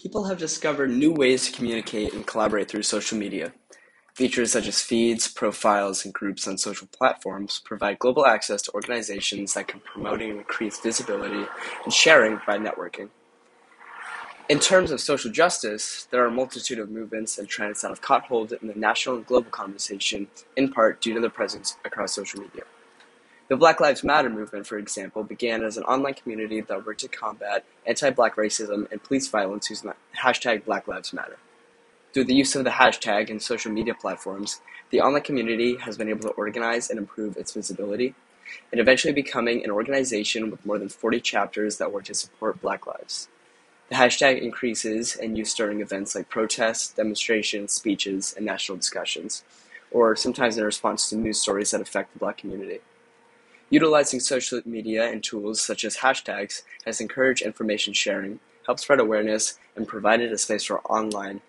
People have discovered new ways to communicate and collaborate through social media. Features such as feeds, profiles, and groups on social platforms provide global access to organizations that can promote and increase visibility and sharing by networking. In terms of social justice, there are a multitude of movements and trends that have caught hold in the national and global conversation, in part due to their presence across social media. The Black Lives Matter movement, for example, began as an online community that worked to combat anti-black racism and police violence using the hashtag Black Lives Matter. Through the use of the hashtag and social media platforms, the online community has been able to organize and improve its visibility, and eventually becoming an organization with more than 40 chapters that work to support Black lives. The hashtag increases in use during events like protests, demonstrations, speeches, and national discussions, or sometimes in response to news stories that affect the black community. Utilizing social media and tools such as hashtags has encouraged information sharing, helped spread awareness, and provided a space for online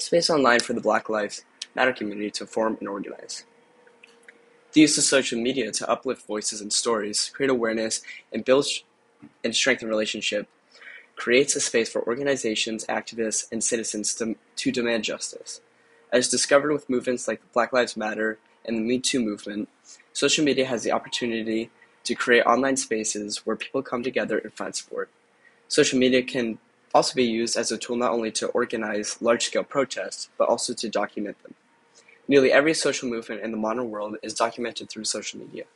space online for the Black Lives Matter community to form and organize. The use of social media to uplift voices and stories, create awareness, and build and strengthen relationship creates a space for organizations, activists, and citizens to, to demand justice. As discovered with movements like Black Lives Matter and the Me Too movement, Social media has the opportunity to create online spaces where people come together and find support. Social media can also be used as a tool not only to organize large scale protests, but also to document them. Nearly every social movement in the modern world is documented through social media,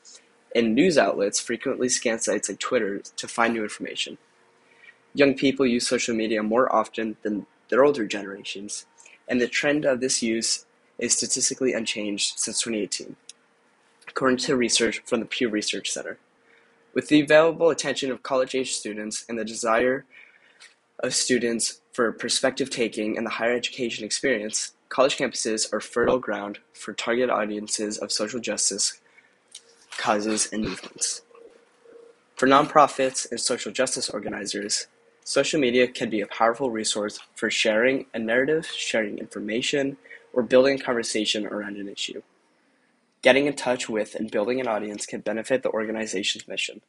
and news outlets frequently scan sites like Twitter to find new information. Young people use social media more often than their older generations, and the trend of this use is statistically unchanged since 2018 according to research from the Pew Research Center. With the available attention of college-age students and the desire of students for perspective taking and the higher education experience, college campuses are fertile ground for targeted audiences of social justice causes and movements. For nonprofits and social justice organizers, social media can be a powerful resource for sharing a narrative, sharing information, or building a conversation around an issue. Getting in touch with and building an audience can benefit the organization's mission.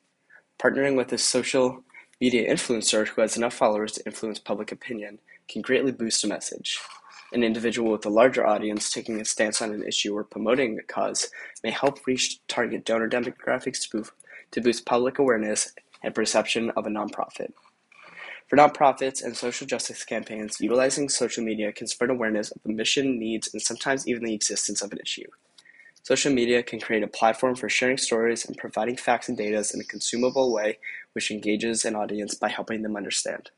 Partnering with a social media influencer who has enough followers to influence public opinion can greatly boost a message. An individual with a larger audience taking a stance on an issue or promoting a cause may help reach target donor demographics to boost, public awareness and perception of a nonprofit. For nonprofits and social justice campaigns, utilizing social media can spread awareness of the mission, needs, and sometimes even the existence of an issue. Social media can create a platform for sharing stories and providing facts and data in a consumable way which engages an audience by helping them understand.